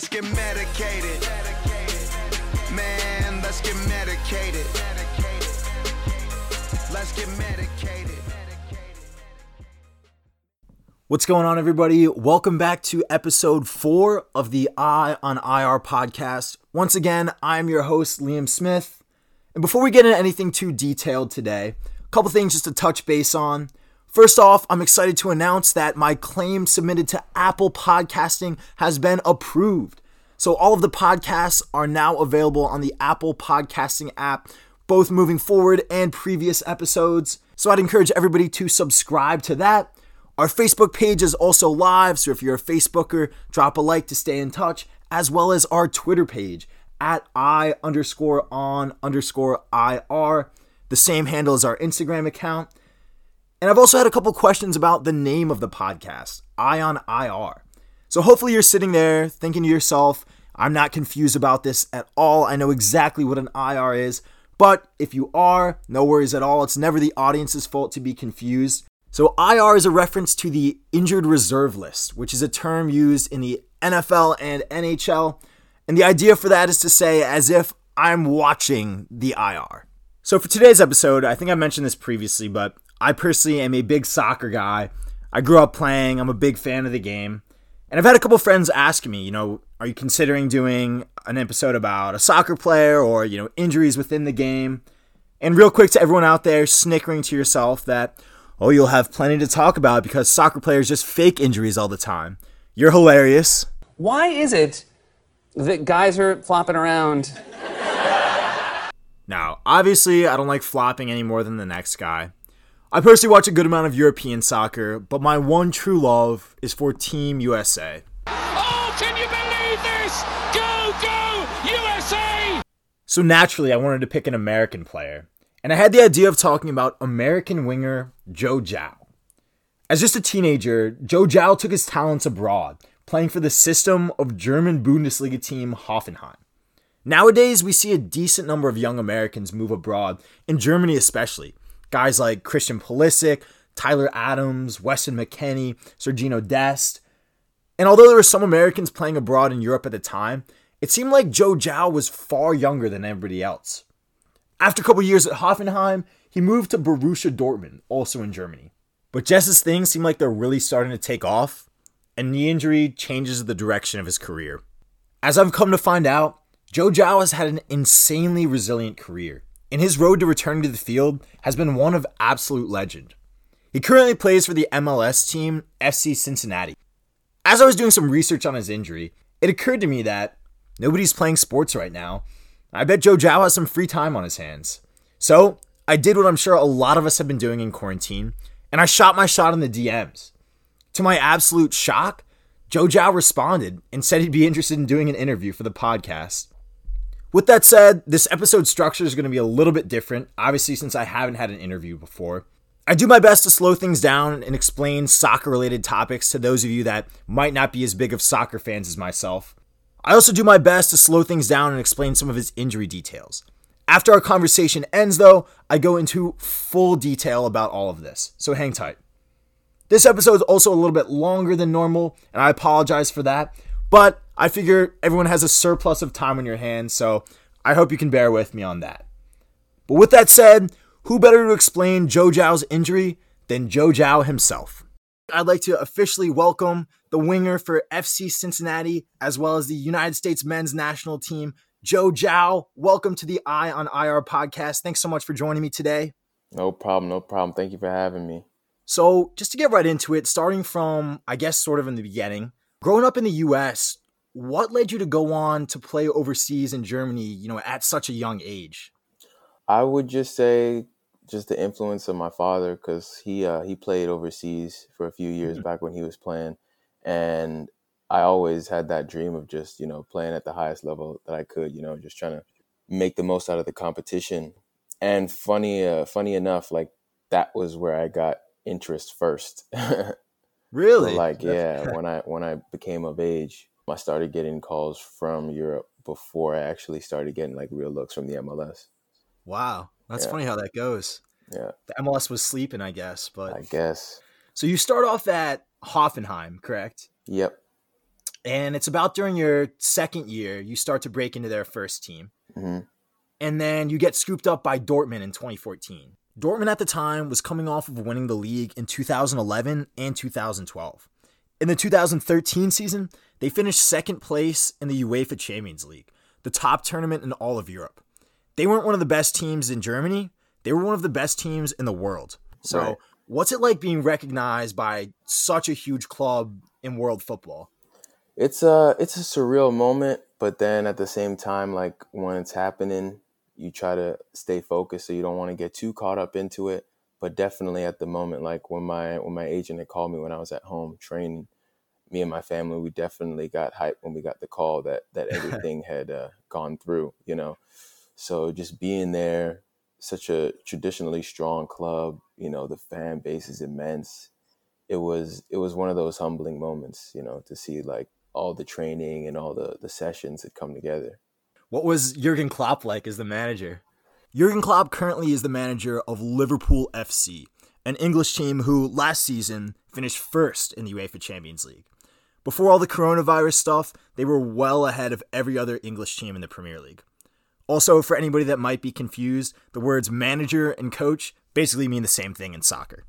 let's get medicated. Man, let's get medicated. Let's get medicated. What's going on, everybody? Welcome back to episode four of the Eye on IR podcast. Once again, I'm your host, Liam Smith. And before we get into anything too detailed today, a couple things just to touch base on. First off, I'm excited to announce that my claim submitted to Apple Podcasting has been approved. So, all of the podcasts are now available on the Apple Podcasting app, both moving forward and previous episodes. So, I'd encourage everybody to subscribe to that. Our Facebook page is also live, so if you're a Facebooker, drop a like to stay in touch, as well as our Twitter page at I underscore on underscore IR, the same handle as our Instagram account. And I've also had a couple questions about the name of the podcast, Eye on IR. So hopefully you're sitting there thinking to yourself, I'm not confused about this at all. I know exactly what an IR is. But if you are, no worries at all. It's never the audience's fault to be confused. So, IR is a reference to the injured reserve list, which is a term used in the NFL and NHL. And the idea for that is to say, as if I'm watching the IR. So, for today's episode, I think I mentioned this previously, but I personally am a big soccer guy. I grew up playing, I'm a big fan of the game. And I've had a couple friends ask me, you know, are you considering doing an episode about a soccer player or, you know, injuries within the game? And real quick to everyone out there snickering to yourself that oh, you'll have plenty to talk about because soccer players just fake injuries all the time. You're hilarious. Why is it that guys are flopping around? Now, obviously, I don't like flopping any more than the next guy. I personally watch a good amount of European soccer, but my one true love is for Team USA. Oh, can you believe this? Go, go, USA! So naturally, I wanted to pick an American player, and I had the idea of talking about American winger Joe Gyau. As just a teenager, Joe Gyau took his talents abroad, playing for the system of German Bundesliga team Hoffenheim. Nowadays, we see a decent number of young Americans move abroad, in Germany especially. Guys like Christian Pulisic, Tyler Adams, Weston McKennie, Sergino Dest. And although there were some Americans playing abroad in Europe at the time, it seemed like Joe Gyau was far younger than everybody else. After a couple years at Hoffenheim, he moved to Borussia Dortmund, also in Germany. But just as things seem like they're really starting to take off, a knee injury changes the direction of his career. As I've come to find out, Joe Gyau has had an insanely resilient career, and his road to returning to the field has been one of absolute legend. He currently plays for the MLS team FC Cincinnati. As I was doing some research on his injury, it occurred to me that nobody's playing sports right now. I bet Joe Gyau has some free time on his hands. So I did what I'm sure a lot of us have been doing in quarantine, and I shot my shot in the DMs. To my absolute shock, Joe Gyau responded and said he'd be interested in doing an interview for the podcast. With that said, this episode structure is going to be a little bit different, obviously, since I haven't had an interview before. I do my best to slow things down and explain soccer related topics to those of you that might not be as big of soccer fans as myself. I also do my best to slow things down and explain some of his injury details. After our conversation ends, though, I go into full detail about all of this, so hang tight. This episode is also a little bit longer than normal, and I apologize for that. But I figure everyone has a surplus of time on your hands, so I hope you can bear with me on that. But with that said, who better to explain Joe Gyau's injury than Joe Gyau himself? I'd like to officially welcome the winger for FC Cincinnati, as well as the United States men's national team, Joe Gyau. Welcome to the Eye on IR podcast. Thanks so much for joining me today. No problem, no problem. Thank you for having me. So, just to get right into it, starting from, I guess, sort of in the beginning, growing up in the US, what led you to go on to play overseas in Germany, you know, at such a young age? I would just say just the influence of my father because he uh, he played overseas for a few years mm-hmm. back when he was playing, and I always had that dream of just you know playing at the highest level that I could, you know, just trying to make the most out of the competition. And funny, uh, funny enough, like that was where I got interest first. really? So like yeah, when I when I became of age, I started getting calls from Europe before I actually started getting like real looks from the MLS. Wow, that's yeah. funny how that goes. Yeah, the MLS was sleeping, I guess, but I guess. So you start off at Hoffenheim, correct? Yep. And it's about during your second year, you start to break into their first team. Mhm. And then you get scooped up by Dortmund in 2014. Dortmund at the time was coming off of winning the league in 2011 and 2012. In the 2013 season, they finished second place in the UEFA Champions League, the top tournament in all of Europe. They weren't one of the best teams in Germany, they were one of the best teams in the world. So, Right. what's it like being recognized by such a huge club in world football? It's a it's a surreal moment, but then at the same time, like when it's happening, you try to stay focused so you don't want to get too caught up into it. But definitely at the moment, like when my when my agent had called me when I was at home training, me and my family, we definitely got hyped when we got the call that that everything had uh, gone through. You know, so just being there, such a traditionally strong club, you know, the fan base is immense. It was it was one of those humbling moments, you know, to see like all the training and all the the sessions that come together. What was Jurgen Klopp like as the manager? Jurgen Klopp currently is the manager of Liverpool FC, an English team who last season finished first in the UEFA Champions League. Before all the coronavirus stuff, they were well ahead of every other English team in the Premier League. Also, for anybody that might be confused, the words manager and coach basically mean the same thing in soccer.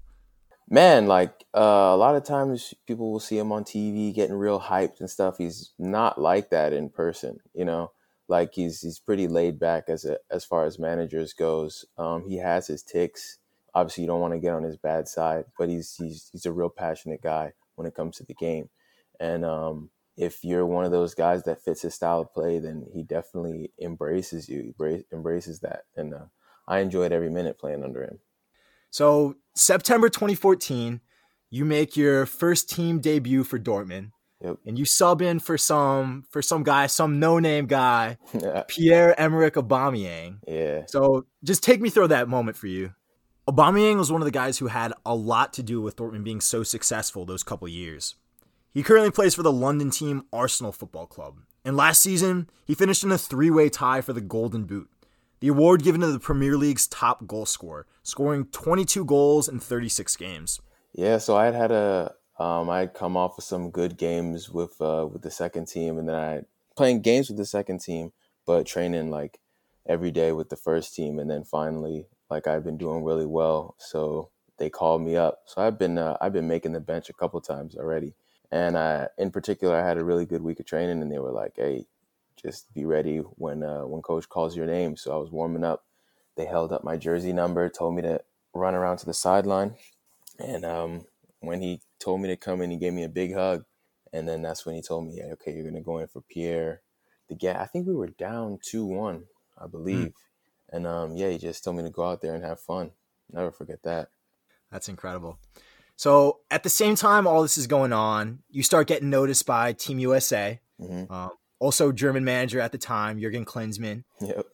Man, like uh, a lot of times people will see him on TV getting real hyped and stuff. He's not like that in person, you know. Like he's he's pretty laid back as a, as far as managers goes. Um, he has his ticks. Obviously, you don't want to get on his bad side, but he's he's he's a real passionate guy when it comes to the game. And um, if you're one of those guys that fits his style of play, then he definitely embraces you. Embraces that, and uh, I enjoyed every minute playing under him. So, September 2014, you make your first team debut for Dortmund. Yep. And you sub in for some for some guy, some no-name guy, Pierre Emerick Aubameyang. yeah. So just take me through that moment for you. Aubameyang was one of the guys who had a lot to do with Dortmund being so successful those couple years. He currently plays for the London team Arsenal Football Club. And last season, he finished in a three-way tie for the Golden Boot, the award given to the Premier League's top goal scorer, scoring 22 goals in 36 games. Yeah, so I had had a um, I had come off of some good games with uh, with the second team, and then I playing games with the second team, but training like every day with the first team, and then finally, like I've been doing really well, so they called me up. So I've been uh, I've been making the bench a couple times already, and I in particular I had a really good week of training, and they were like, "Hey, just be ready when uh, when coach calls your name." So I was warming up. They held up my jersey number, told me to run around to the sideline, and um, when he told me to come in, he gave me a big hug, and then that's when he told me, yeah, "Okay, you're gonna go in for Pierre." The get, I think we were down two one, I believe, and um, yeah, he just told me to go out there and have fun. Never forget that. That's incredible. So at the same time, all this is going on, you start getting noticed by Team USA, Mhm. um, also German manager at the time, Jurgen Klinsmann, Yep.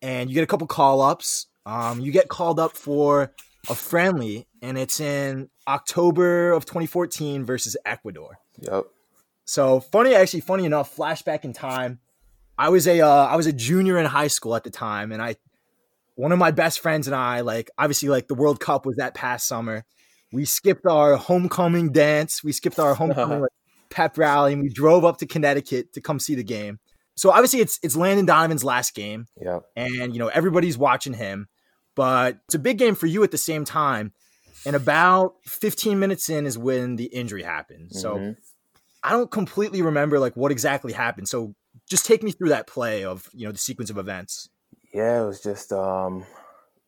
and you get a couple call ups. Um, you get called up for a friendly, and it's in October of 2014 versus Ecuador. Yep. So funny, actually, funny enough, flashback in time. I was a uh, I was a junior in high school at the time, and I one of my best friends and I like obviously like the World Cup was that past summer. We skipped our homecoming dance. We skipped our homecoming like, pep rally, and we drove up to Connecticut to come see the game. So obviously it's it's Landon Donovan's last game, Yep. and you know everybody's watching him, but it's a big game for you at the same time. And about 15 minutes in is when the injury happened. So Mhm. I don't completely remember like what exactly happened. So just take me through that play of you know the sequence of events. Yeah, it was just um,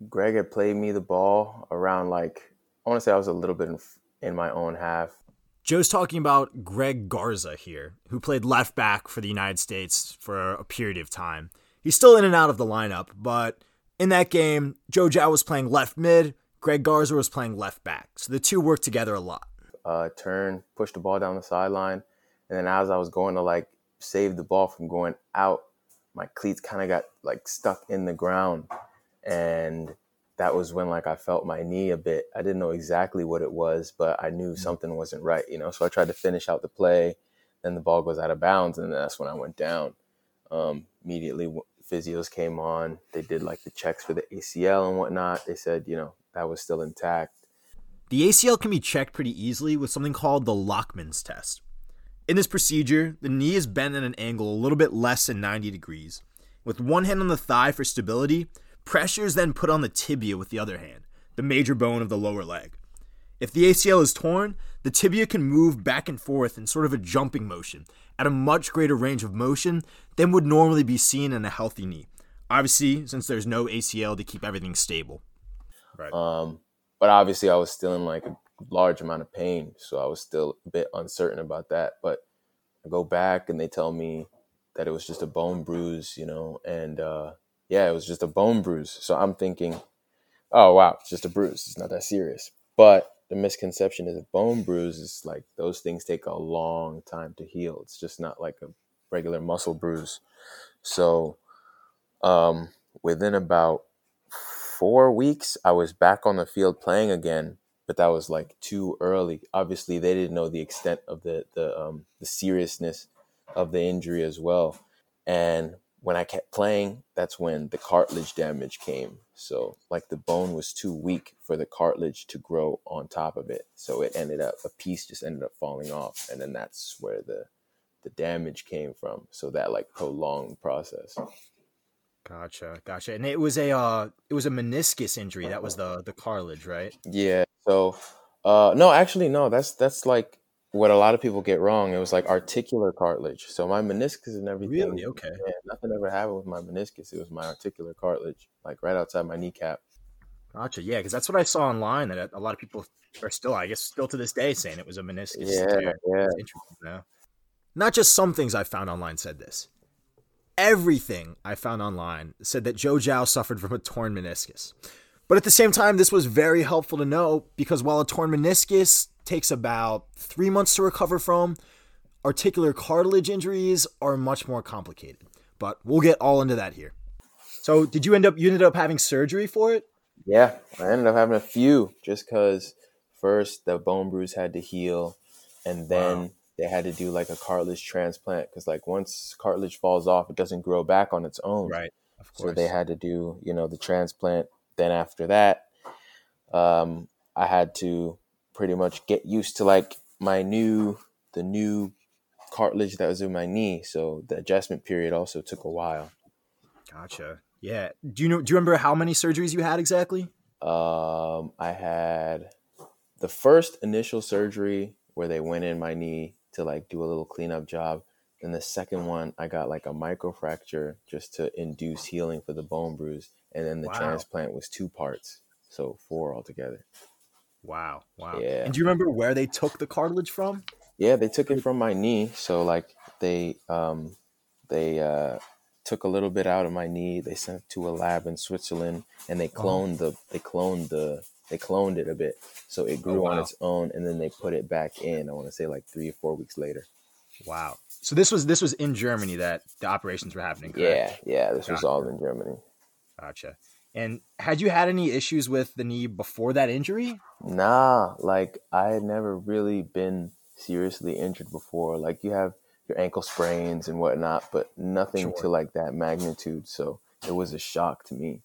Greg had played me the ball around like I want to say I was a little bit in, in my own half. Joe's talking about Greg Garza here, who played left back for the United States for a period of time. He's still in and out of the lineup, but in that game, Joe was playing left mid, Greg Garza was playing left back. So the two worked together a lot. uh, turn, push the ball down the sideline, and then as I was going to like save the ball from going out, my cleats kind of got like stuck in the ground, and that was when like I felt my knee a bit. I didn't know exactly what it was, but I knew something wasn't right, you know. So I tried to finish out the play, then the ball goes out of bounds, and that's when I went down. Um, immediately, physios came on. They did like the checks for the ACL and whatnot. They said, you know, that was still intact. The ACL can be checked pretty easily with something called the Lachman's test. In this procedure, the knee is bent at an angle a little bit less than 90 degrees. With one hand on the thigh for stability, pressure is then put on the tibia with the other hand, the major bone of the lower leg. If the ACL is torn, the tibia can move back and forth in sort of a jumping motion at a much greater range of motion than would normally be seen in a healthy knee. Obviously, since there's no ACL to keep everything stable. Right. Um, but obviously, I was still in like a large amount of pain, so I was still a bit uncertain about that. But I go back and they tell me that it was just a bone bruise, you know, and uh, yeah, it was just a bone bruise. So I'm thinking, oh wow, it's just a bruise. It's not that serious. But the misconception is a bone bruise is like those things take a long time to heal. It's just not like a regular muscle bruise. So um, within about four weeks, I was back on the field playing again, but that was like too early. Obviously, they didn't know the extent of the the um, the seriousness of the injury as well. And when I kept playing, that's when the cartilage damage came. So like the bone was too weak for the cartilage to grow on top of it. So it ended up a piece just ended up falling off, and then that's where the the damage came from. So that like prolonged process. Gotcha, gotcha. And it was a uh, it was a meniscus injury. That was the the cartilage, right? Yeah. So uh no, actually no, that's that's like what a lot of people get wrong. It was like articular cartilage. So my meniscus and everything. Really? Okay. Yeah, nothing ever happened with my meniscus. It was my articular cartilage, like right outside my kneecap. Gotcha. Yeah, because that's what I saw online. That a lot of people are still, I guess, still to this day saying it was a meniscus. Yeah, tear. Uh, yeah. It's interesting now. Not just some things I found online said this. Everything I found online said that Joe Gyau suffered from a torn meniscus. But at the same time, this was very helpful to know because while a torn meniscus takes about three months to recover from, articular cartilage injuries are much more complicated. But we'll get all into that here. So, did you end up you ended up having surgery for it? Yeah, I ended up having a few just because first the bone bruise had to heal, and then Wow. they had to do like a cartilage transplant because like once cartilage falls off, it doesn't grow back on its own. Right. Of So they had to do you know the transplant. Then after that, um, I had to pretty much get used to like my new the new cartilage that was in my knee. So the adjustment period also took a while. Gotcha. Yeah. Do you know? Do you remember how many surgeries you had exactly? Um, I had the first initial surgery where they went in my knee to like do a little cleanup job. Then the second one, I got like a microfracture just to induce healing for the bone bruise. And then the Wow. transplant was two parts, so four altogether. Wow. Wow. Yeah. And do you remember where they took the cartilage from? Yeah, they took it from my knee. So like they um they uh took a little bit out of my knee. They sent it to a lab in Switzerland and they cloned the they cloned the they cloned it a bit. So it grew on wow. its own and then they put it back in, I want to say like 3 or 4 weeks later. Wow. So this was this was in Germany that the operations were happening. correct? Yeah, yeah, this was all in Germany. Gotcha. And had you had any issues with the knee before that injury? Nah, like I had never really been seriously injured before. Like you have your ankle sprains and whatnot, but nothing Sure. to like that magnitude. So it was a shock to me.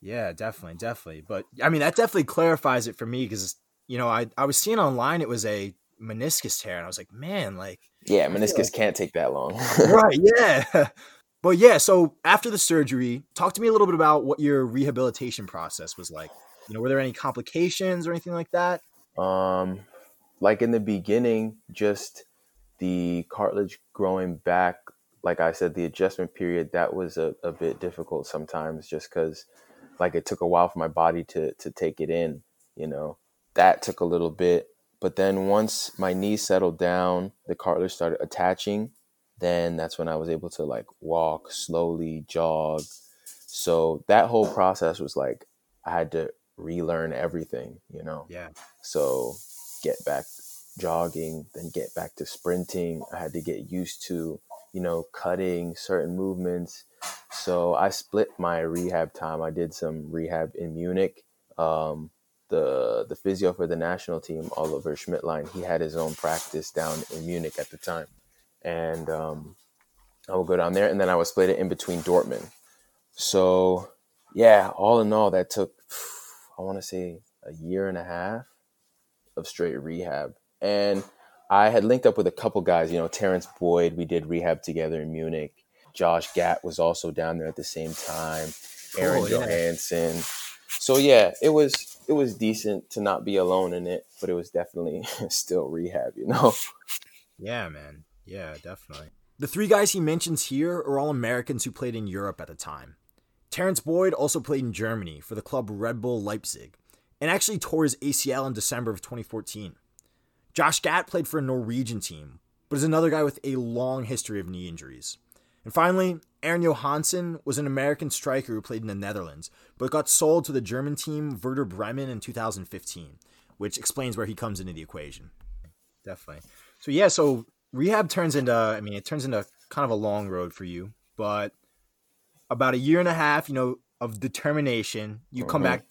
Yeah, definitely, definitely. But I mean, that definitely clarifies it for me because you know I I was seeing online it was a meniscus tear, and I was like, man, like Yeah, meniscus can't take that long. right, yeah. But yeah, so after the surgery, talk to me a little bit about what your rehabilitation process was like. You know, were there any complications or anything like that? um, like in the beginning, just the cartilage growing back. Like I said, the adjustment period that was a, a bit difficult sometimes, just because like it took a while for my body to to take it in. You know, that took a little bit. But then once my knee settled down, the cartilage started attaching. Then that's when I was able to like walk slowly, jog. So that whole process was like I had to relearn everything, you know. Yeah. So get back jogging, then get back to sprinting. I had to get used to, you know, cutting certain movements. So I split my rehab time. I did some rehab in Munich. Um, the the physio for the national team, Oliver Schmidtlein, he had his own practice down in Munich at the time, and um, I would go down there, and then I would split it in between Dortmund. So yeah, all in all, that took I want to say a year and a half of straight rehab. And I had linked up with a couple guys, you know, Terrence Boyd, we did rehab together in Munich. Josh Gatt was also down there at the same time. Aaron Cool, yeah. Johannsson. So yeah, it was it was decent to not be alone in it, but it was definitely still rehab, you know. Yeah, man. Yeah, definitely. The three guys he mentions here are all Americans who played in Europe at the time. Terrence Boyd also played in Germany for the club Red Bull Leipzig and actually tore his ACL in December of 2014. Josh Gatt played for a Norwegian team, but is another guy with a long history of knee injuries. And finally, Aron Johannsson was an American striker who played in the Netherlands, but got sold to the German team Werder Bremen in 2015, which explains where he comes into the equation. Definitely. So yeah, so rehab turns into I mean, it turns into kind of a long road for you, but about a year and a half, you know, of determination, you come Mhm. back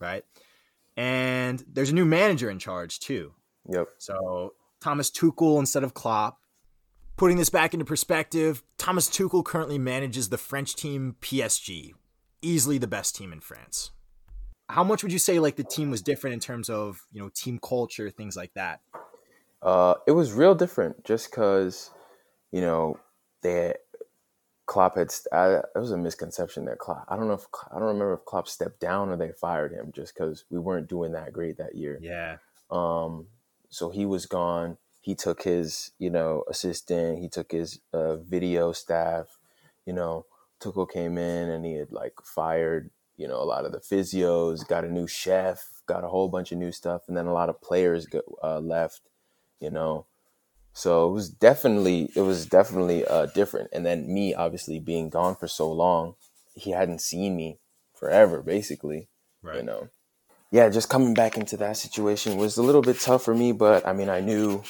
right? And there's a new manager in charge too. Yep. So Thomas Tuchel instead of Klopp. Putting this back into perspective, Thomas Tuchel currently manages the French team PSG, easily the best team in France. How much would you say like the team was different in terms of you know team culture, things like that? Uh, it was real different just because, you know, they Klopp had. I, it was a misconception that Klopp. I don't know if I don't remember if Klopp stepped down or they fired him just because we weren't doing that great that year. Yeah, Um, so he was gone. He took his, you know, assistant. He took his uh, video staff. You know, Tuchel came in and he had like fired, you know, a lot of the physios. Got a new chef. Got a whole bunch of new stuff, and then a lot of players go, uh, left. You know, so it was definitely it was definitely uh, different. And then me, obviously being gone for so long, he hadn't seen me forever, basically right. you know yeah just coming back into that situation was a little bit tough for me but i mean i knew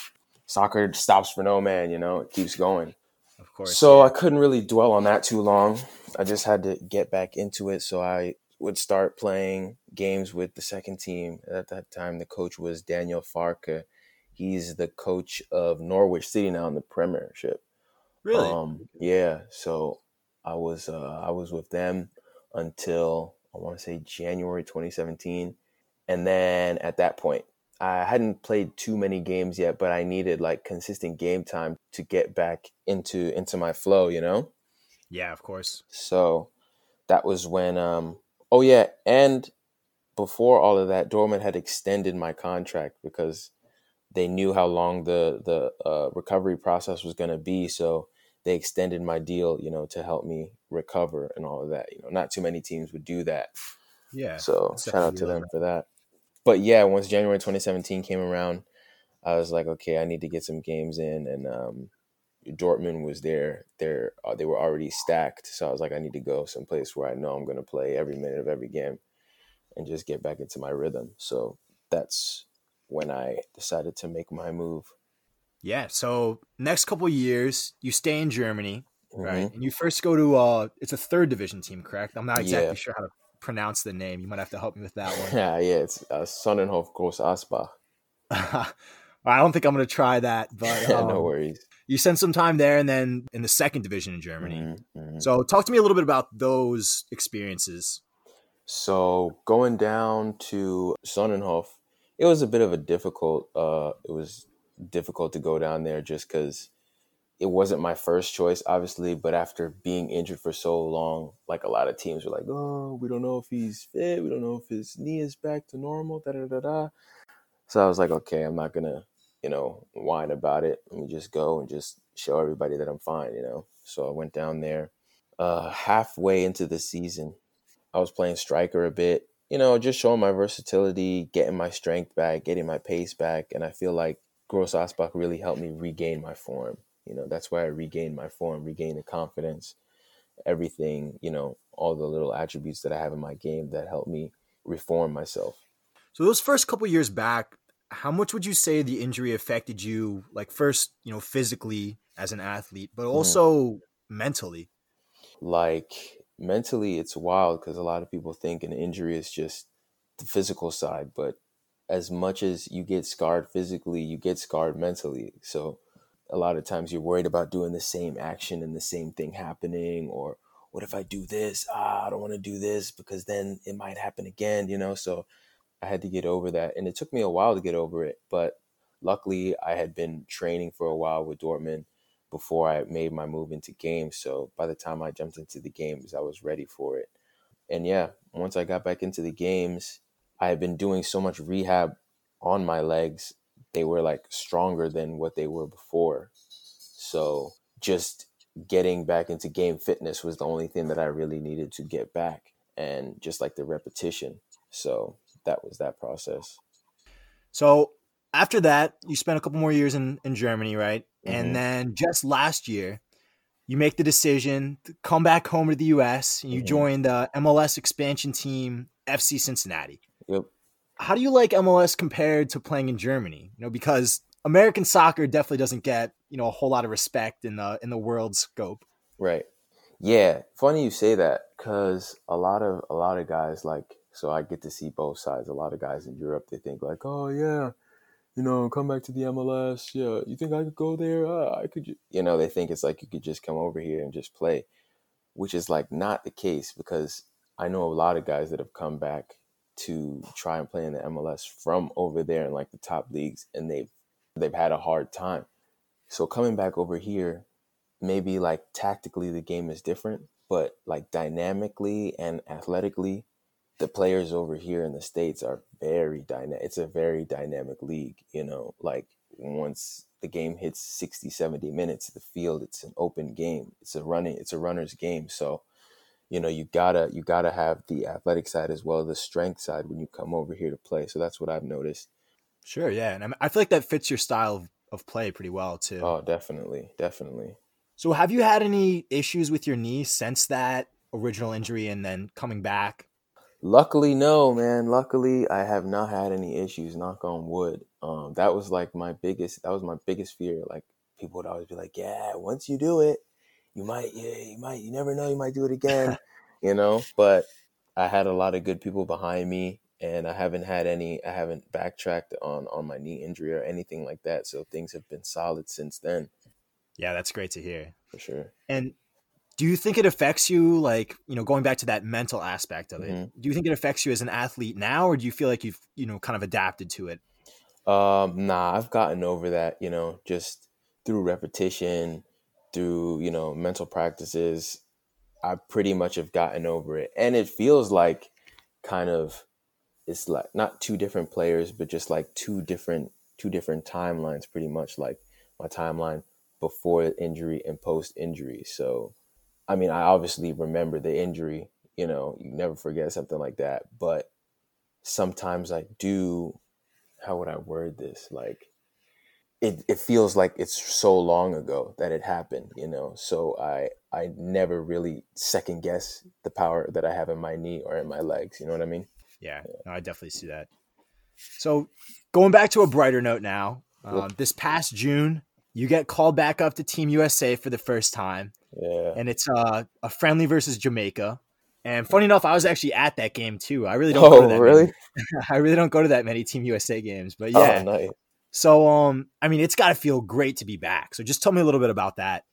soccer stops for no man you know it keeps going Of course. so yeah. i couldn't really dwell on that too long i just had to get back into it so i would start playing games with the second team at that time the coach was daniel farke he's the coach of norwich city now in the premiership really, um, yeah. So I was uh, I was with them until I want to say January 2017, and then at that point I hadn't played too many games yet, but I needed like consistent game time to get back into into my flow, you know. yeah, of course. So that was when um oh yeah, and before all of that, Dortmund had extended my contract because they knew how long the the uh, recovery process was going to be. So they extended my deal, you know, to help me recover and all of that. You know, not too many teams would do that. Yeah. So shout out to them for that. But yeah, once January 2017 came around, I was like, okay, I need to get some games in, and um, Dortmund was there. There, uh, they were already stacked, so I was like, I need to go someplace where I know I'm going to play every minute of every game, and just get back into my rhythm. So that's when I decided to make my move. Yeah. So next couple years, you stay in Germany, right? Mhm. And you first go to uh, it's a third division team, correct? I'm not exactly Yeah. sure how to pronounce the name. You might have to help me with that one. Yeah, yeah, it's uh, Sonnenhof Groß Aspach. I don't think I'm gonna try that, but um, no worries. you spent some time there, and then in the second division in Germany. Mhm, mhm. So talk to me a little bit about those experiences. So going down to Sonnenhof, it was a bit of a difficult. Uh, it was difficult to go down there just because it wasn't my first choice, obviously. But after being injured for so long, like a lot of teams were like, "Oh, we don't know if he's fit. We don't know if his knee is back to normal." Da da da da. So I was like, "Okay, I'm not gonna, you know, whine about it. Let me just go and just show everybody that I'm fine." You know. So I went down there. Uh, halfway into the season, I was playing striker a bit, you know, just showing my versatility, getting my strength back, getting my pace back. And I feel like Gross Aspach really helped me regain my form. You know, that's where I regained my form, regained the confidence, everything, you know, all the little attributes that I have in my game that helped me reform myself. So those first couple years back, how much would you say the injury affected you? Like first, you know, physically as an athlete, but mm-hmm. also mentally. Like mentally, it's wild because a lot of people think an injury is just the physical side, but as much as you get scarred physically, you get scarred mentally. So a lot of times you're worried about doing the same action and the same thing happening, or what if I do this? Ah, I don't want to do this because then it might happen again, you know? So I had to get over that. And it took me a while to get over it. But luckily, I had been training for a while with Dortmund before I made my move into games. So by the time I jumped into the games, I was ready for it. And yeah, once I got back into the games, I had been doing so much rehab on my legs. They were like stronger than what they were before. So just getting back into game fitness was the only thing that I really needed to get back and just like the repetition. So that was that process. So after that, you spent a couple more years in, in Germany, right? Mhm. And then just last year, you make the decision to come back home to the US and you Mhm. join the MLS expansion team, FC Cincinnati. Yep. How do you like MLS compared to playing in Germany? You know, because American soccer definitely doesn't get, you know, a whole lot of respect in the in the world scope. Right. Yeah. Funny you say that because a lot of a lot of guys like so I get to see both sides. A lot of guys in Europe they think like, oh yeah, you know, come back to the MLS. Yeah, you think I could go there? Uh, I could. ju-" You know, they think it's like you could just come over here and just play, which is like not the case because I know a lot of guys that have come back to try and play in the MLS from over there in like the top leagues, and they've they've had a hard time. So coming back over here, maybe like tactically the game is different, but like dynamically and athletically, the players over here in the states are very dynamic. It's a very dynamic league, you know. Like once the game hits 60, 70 minutes, the field it's an open game. It's a running it's a runner's game. So, you know, you gotta you gotta have the athletic side as well as the strength side when you come over here to play. So that's what I've noticed. Sure, yeah. And I'm- feel like that fits your style of, of play pretty well too. Oh, definitely, definitely. So have you had any issues with your knee since that original injury and then coming back? Luckily, no, man. Luckily, I have not had any issues. Knock on wood. Um, that was like my biggest. That was my biggest fear. Like people would always be like, "Yeah, once you do it, you might. Yeah, you might. You never know. You might do it again." you know. But I had a lot of good people behind me, and I haven't had any. I haven't backtracked on on my knee injury or anything like that. So things have been solid since then, Yeah, that's great to hear. for sure. And do you think it affects you like, you know, going back to that mental aspect of it? Mhm. Do you think it affects you as an athlete now or do you feel like you've, you know, kind of adapted to it? Um, nah, I've gotten over that, you know, just through repetition, through, you know, mental practices. I pretty much have gotten over it. And it feels like kind of it's like not two different players, but just like two different two different timelines pretty much like my timeline before the injury and post injury. So I mean, I obviously remember the injury, you know, you never forget something like that, but sometimes I do how would I word this? Like it, it feels like it's so long ago that it happened, you know. So I I never really second guess the power that I have in my knee or in my legs. You know what I mean? Yeah, no, I definitely see that. So going back to a brighter note now, um, this past June, you get called back up to Team USA for the first time, Yeah. and it's uh, a friendly versus Jamaica. And funny enough, I was actually at that game too. I really don't. go to Oh, that really? Many, I really don't go to that many Team USA games, but yeah. Oh, nice. So, um, I mean, it's got to feel great to be back. So, just tell me a little bit about that.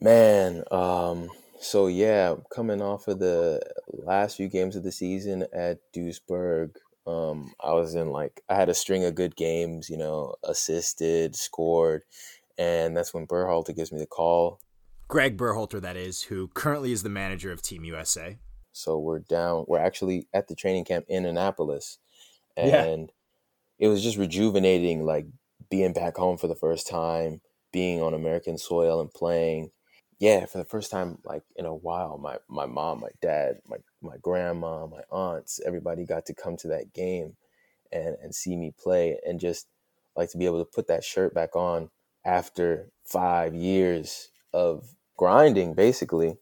Man, um, so yeah, coming off of the last few games of the season at Duisburg, um, I was in like I had a string of good games, you know, assisted, scored, and that's when Berhalter gives me the call. Greg Berhalter, that is, who currently is the manager of Team USA. So we're down. We're actually at the training camp in Annapolis, Yeah. and it was just rejuvenating, like being back home for the first time, being on American soil and playing. Yeah, for the first time, like in a while, my my mom, my dad, my my grandma, my aunts, everybody got to come to that game and and see me play, and just like to be able to put that shirt back on after five years of grinding, basically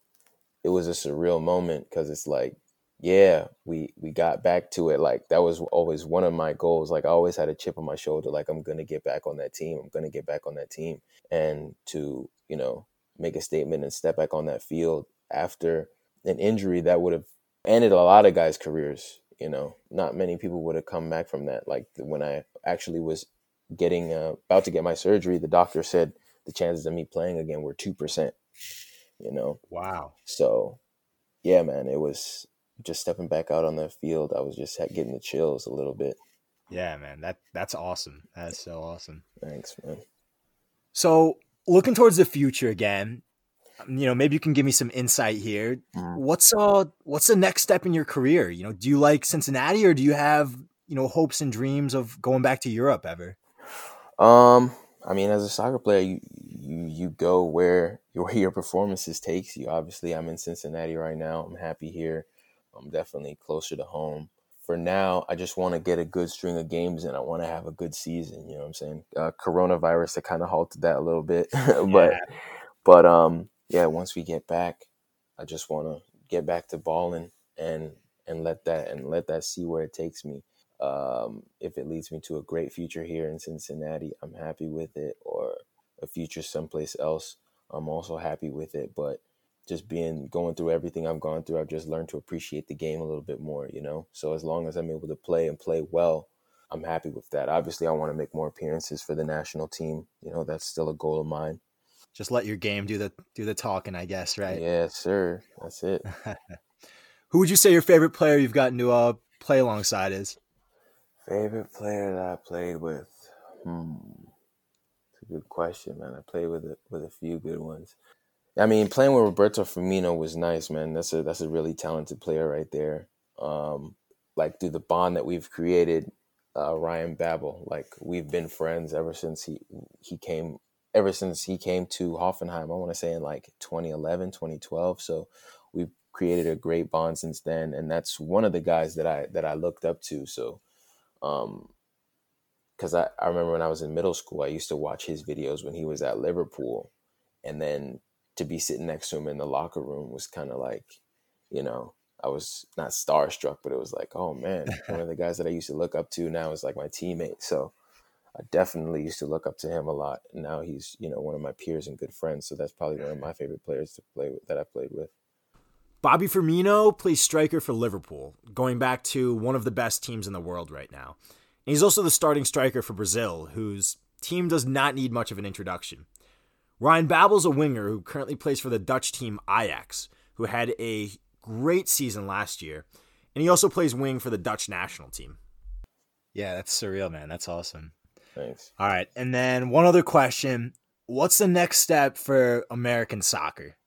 it was a surreal moment because it's like yeah we we got back to it. Like that was always one of my goals. Like i always had a chip on my shoulder like i'm gonna get back on that team. I'm gonna get back on that team. And to you know make a statement and step back on that field after an injury that would have ended a lot of guys careers you know? Not many people would have come back from that. Like when i actually was getting uh, about to get my surgery the doctor said the chances of me playing again were 2% you know Wow. so, yeah, man, it was just stepping back out on the field. I was just getting the chills a little bit. Yeah, man. That that's awesome. That's so awesome. Thanks, man. So, looking towards the future again, um, you know, maybe you can give me some insight here. Mhm. What's uh what's the next step in your career? You know, do you like Cincinnati or do you have, you know, hopes and dreams of going back to Europe ever? Um, I mean, as a soccer player, you you you go where your your performances takes you. Obviously, I'm in Cincinnati right now. I'm happy here. I'm definitely closer to home. For now, I just want to get a good string of games and I want to have a good season. You know what I'm saying? Uh, coronavirus that kind of halted that a little bit, but Yeah. but um yeah, once we get back, I just want to get back to balling and and let that and let that see where it takes me. Um, if it leads me to a great future here in Cincinnati, I'm happy with it. Or a future someplace else, I'm also happy with it. But just being going through everything I've gone through, I've just learned to appreciate the game a little bit more. You know, so as long as I'm able to play and play well, I'm happy with that. Obviously, I want to make more appearances for the national team. You know, that's still a goal of mine. Just let your game do the do the talking, I guess, right? Yes, sir. That's it. Who would you say your favorite player you've gotten to uh, play alongside is? Favorite player that I played with? Hmm. It's a good question, man. I played with a, with a few good ones. I mean, playing with Roberto Firmino was nice, man. That's a that's a really talented player right there. Um, like through the bond that we've created, uh, Ryan Babel. Like we've been friends ever since he he came ever since he came to Hoffenheim. I want to say in like 2011, 2012. So we've created a great bond since then, and that's one of the guys that I that I looked up to. So um because I, I remember when I was in middle school, I used to watch his videos when he was at Liverpool. And then to be sitting next to him in the locker room was kind of like, you know, I was not starstruck, but it was like, oh man, one of the guys that I used to look up to now is like my teammate. So I definitely used to look up to him a lot. And now he's, you know, one of my peers and good friends. So that's probably one of my favorite players to play with that I played with. Bobby Firmino plays striker for Liverpool, going back to one of the best teams in the world right now. And he's also the starting striker for Brazil, whose team does not need much of an introduction. Ryan Babel's a winger who currently plays for the Dutch team Ajax, who had a great season last year, and he also plays wing for the Dutch national team. Yeah, that's surreal, man. That's awesome. Thanks. All right, and then one other question: What's the next step for American soccer?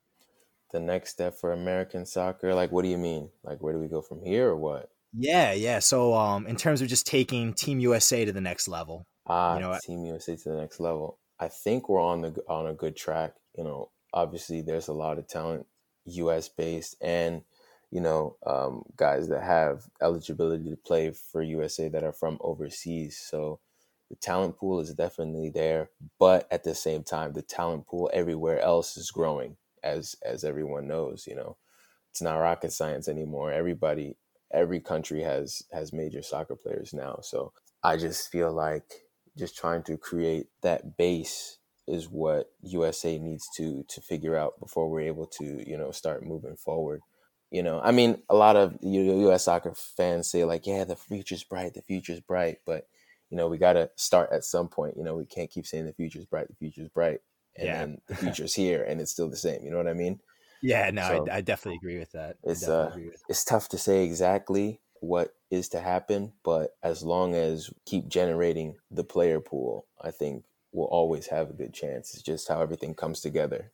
The next step for American soccer, like, what do you mean? Like, where do we go from here or what? Yeah, yeah. So, um, in terms of just taking Team USA to the next level, Ah, You know? Team USA to the next level. I think we're on the on a good track. You know, obviously there's a lot of talent, U.S. based, and you know, um, guys that have eligibility to play for USA that are from overseas. So the talent pool is definitely there, but at the same time, the talent pool everywhere else is growing, as as everyone knows. You know, it's not rocket science anymore. Everybody, every country has has major soccer players now. So I just feel like just trying to create that base is what USA needs to to figure out before we're able to you know start moving forward. You know, I mean, a lot of U.S. soccer fans say like, "Yeah, the future's bright, the future's bright," but you know, we got to start at some point. You know, we can't keep saying the future's bright, the future's bright, and Yeah. then the future's here, and it's still the same. You know what I mean? yeah, no, So- I, I definitely agree with that. It's, uh, with it's tough to say exactly what is to happen, but as long as keep generating the player pool, I think we'll always have a good chance. It's just how everything comes together.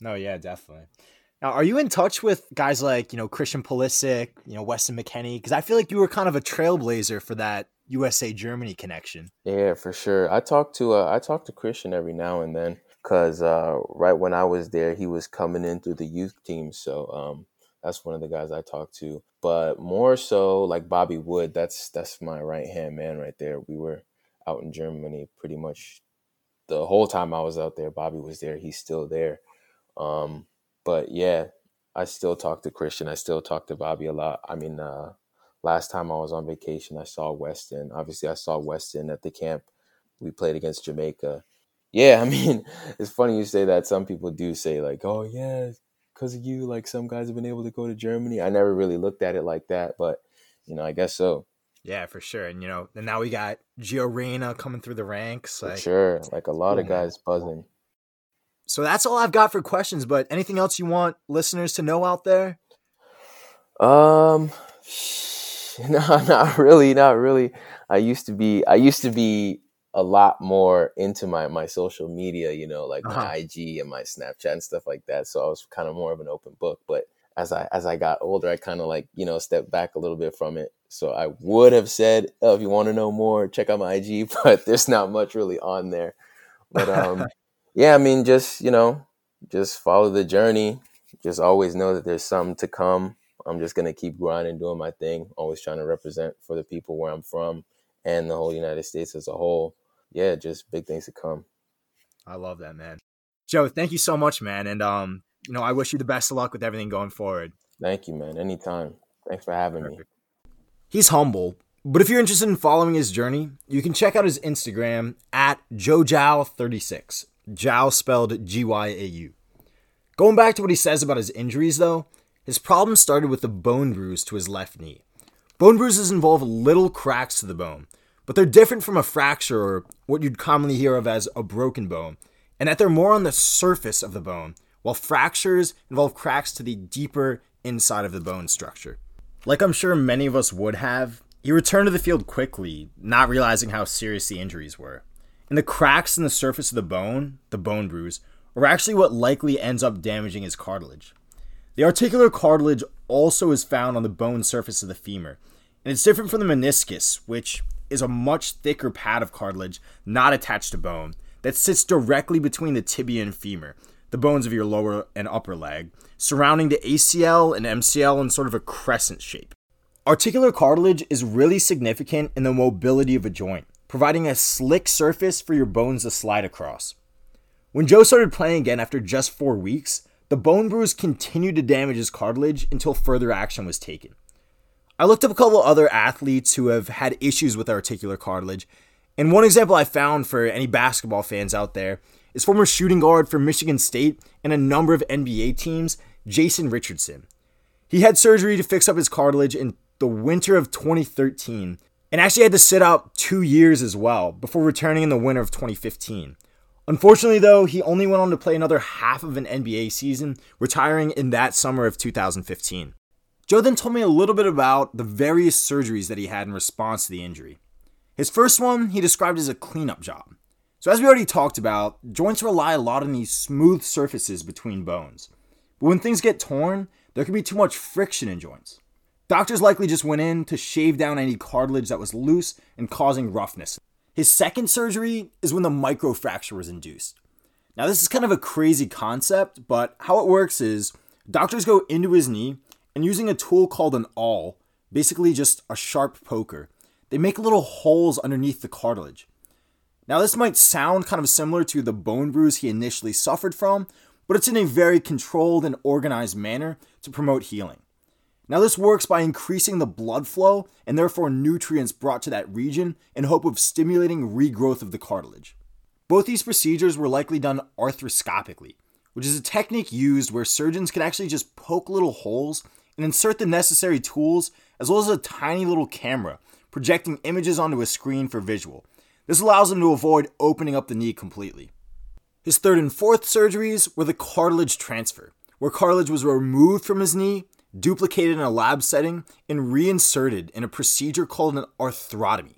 No, yeah, definitely. Now, are you in touch with guys like you know Christian Pulisic, you know Weston McKennie? Because I feel like you were kind of a trailblazer for that USA Germany connection. Yeah, for sure. I talk to uh, I talk to Christian every now and then because uh, right when I was there, he was coming in through the youth team. So um, that's one of the guys I talked to. But more so, like Bobby Wood, that's that's my right hand man right there. We were out in Germany pretty much the whole time I was out there. Bobby was there. He's still there. Um, but yeah, I still talk to Christian. I still talk to Bobby a lot. I mean, uh, last time I was on vacation, I saw Weston. Obviously, I saw Weston at the camp. We played against Jamaica. Yeah, I mean, it's funny you say that. Some people do say like, "Oh yeah, because of you." Like some guys have been able to go to Germany. I never really looked at it like that, but you know, I guess so. Yeah, for sure. And you know, and now we got Gio Reyna coming through the ranks. For Like, sure, like a lot of guys buzzing. so that's all I've got for questions. But anything else you want listeners to know out there? Um, No, not really, not really. I used to be I used to be a lot more into my my social media, you know, like Uh-huh. my IG and my Snapchat and stuff like that. So I was kind of more of an open book. But as I as I got older, I kind of like you know stepped back a little bit from it. So I would have said, oh, if you want to know more, check out my IG. But there's not much really on there. But um, yeah, I mean, just you know, just follow the journey. Just always know that there's something to come. I'm just gonna keep grinding, doing my thing, always trying to represent for the people where I'm from and the whole United States as a whole. Yeah, just big things to come. I love that, man. Joe, thank you so much, man. And um, you know, I wish you the best of luck with everything going forward. Thank you, man. Anytime. Thanks for having me. He's humble, but if you're interested in following his journey, you can check out his Instagram at JoJao36. Gyau spelled G Y A U. Going back to what he says about his injuries, though, his problem started with a bone bruise to his left knee. Bone bruises involve little cracks to the bone, but they're different from a fracture or what you'd commonly hear of as a broken bone, and that they're more on the surface of the bone, while fractures involve cracks to the deeper inside of the bone structure. Like I'm sure many of us would have, he returned to the field quickly, not realizing how serious the injuries were. And the cracks in the surface of the bone, the bone bruise, are actually what likely ends up damaging his cartilage. The articular cartilage also is found on the bone surface of the femur, and it's different from the meniscus, which is a much thicker pad of cartilage not attached to bone that sits directly between the tibia and femur, the bones of your lower and upper leg, surrounding the ACL and MCL in sort of a crescent shape. Articular cartilage is really significant in the mobility of a joint, providing a slick surface for your bones to slide across. When Joe started playing again after just four weeks, the bone bruise continued to damage his cartilage until further action was taken. I looked up a couple other athletes who have had issues with articular cartilage, and one example I found for any basketball fans out there is former shooting guard for Michigan State and a number of NBA teams, Jason Richardson. He had surgery to fix up his cartilage in the winter of 2013 and actually had to sit out two years as well before returning in the winter of 2015. Unfortunately, though, he only went on to play another half of an NBA season, retiring in that summer of 2015. Joe then told me a little bit about the various surgeries that he had in response to the injury. His first one he described as a cleanup job. So, as we already talked about, joints rely a lot on these smooth surfaces between bones. But when things get torn, there can be too much friction in joints. Doctors likely just went in to shave down any cartilage that was loose and causing roughness. His second surgery is when the microfracture was induced. Now, this is kind of a crazy concept, but how it works is doctors go into his knee and using a tool called an awl, basically just a sharp poker, they make little holes underneath the cartilage. Now, this might sound kind of similar to the bone bruise he initially suffered from, but it's in a very controlled and organized manner to promote healing. Now, this works by increasing the blood flow and therefore nutrients brought to that region in hope of stimulating regrowth of the cartilage. Both these procedures were likely done arthroscopically, which is a technique used where surgeons can actually just poke little holes and insert the necessary tools as well as a tiny little camera projecting images onto a screen for visual. This allows them to avoid opening up the knee completely. His third and fourth surgeries were the cartilage transfer, where cartilage was removed from his knee, duplicated in a lab setting, and reinserted in a procedure called an arthrotomy.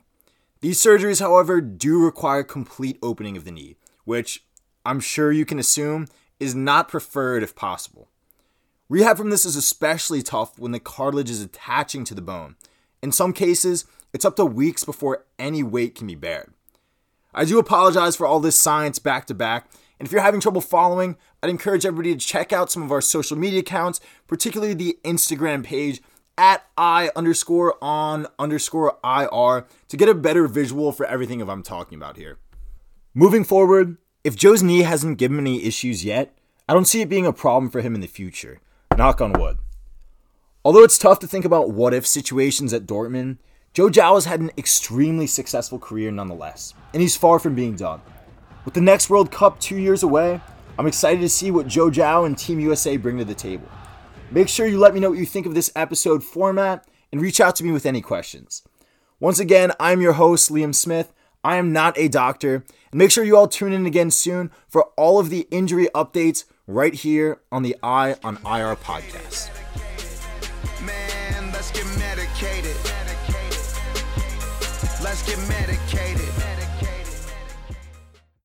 These surgeries, however, do require complete opening of the knee, which I'm sure you can assume is not preferred if possible. Rehab from this is especially tough when the cartilage is attaching to the bone. In some cases, it's up to weeks before any weight can be bared. I do apologize for all this science back to back, and if you're having trouble following, I'd encourage everybody to check out some of our social media accounts, particularly the Instagram page at I underscore on underscore IR to get a better visual for everything of I'm talking about here. Moving forward, if Joe's knee hasn't given him any issues yet, I don't see it being a problem for him in the future. Knock on wood. Although it's tough to think about what if situations at Dortmund, Joe Gyau has had an extremely successful career nonetheless, and he's far from being done. With the next World Cup two years away, I'm excited to see what Joe Gyau and Team USA bring to the table. Make sure you let me know what you think of this episode format and reach out to me with any questions. Once again, I'm your host, Liam Smith. I am not a doctor. And make sure you all tune in again soon for all of the injury updates right here on the I on IR podcast. Man, let's get medicated. Let's get medicated.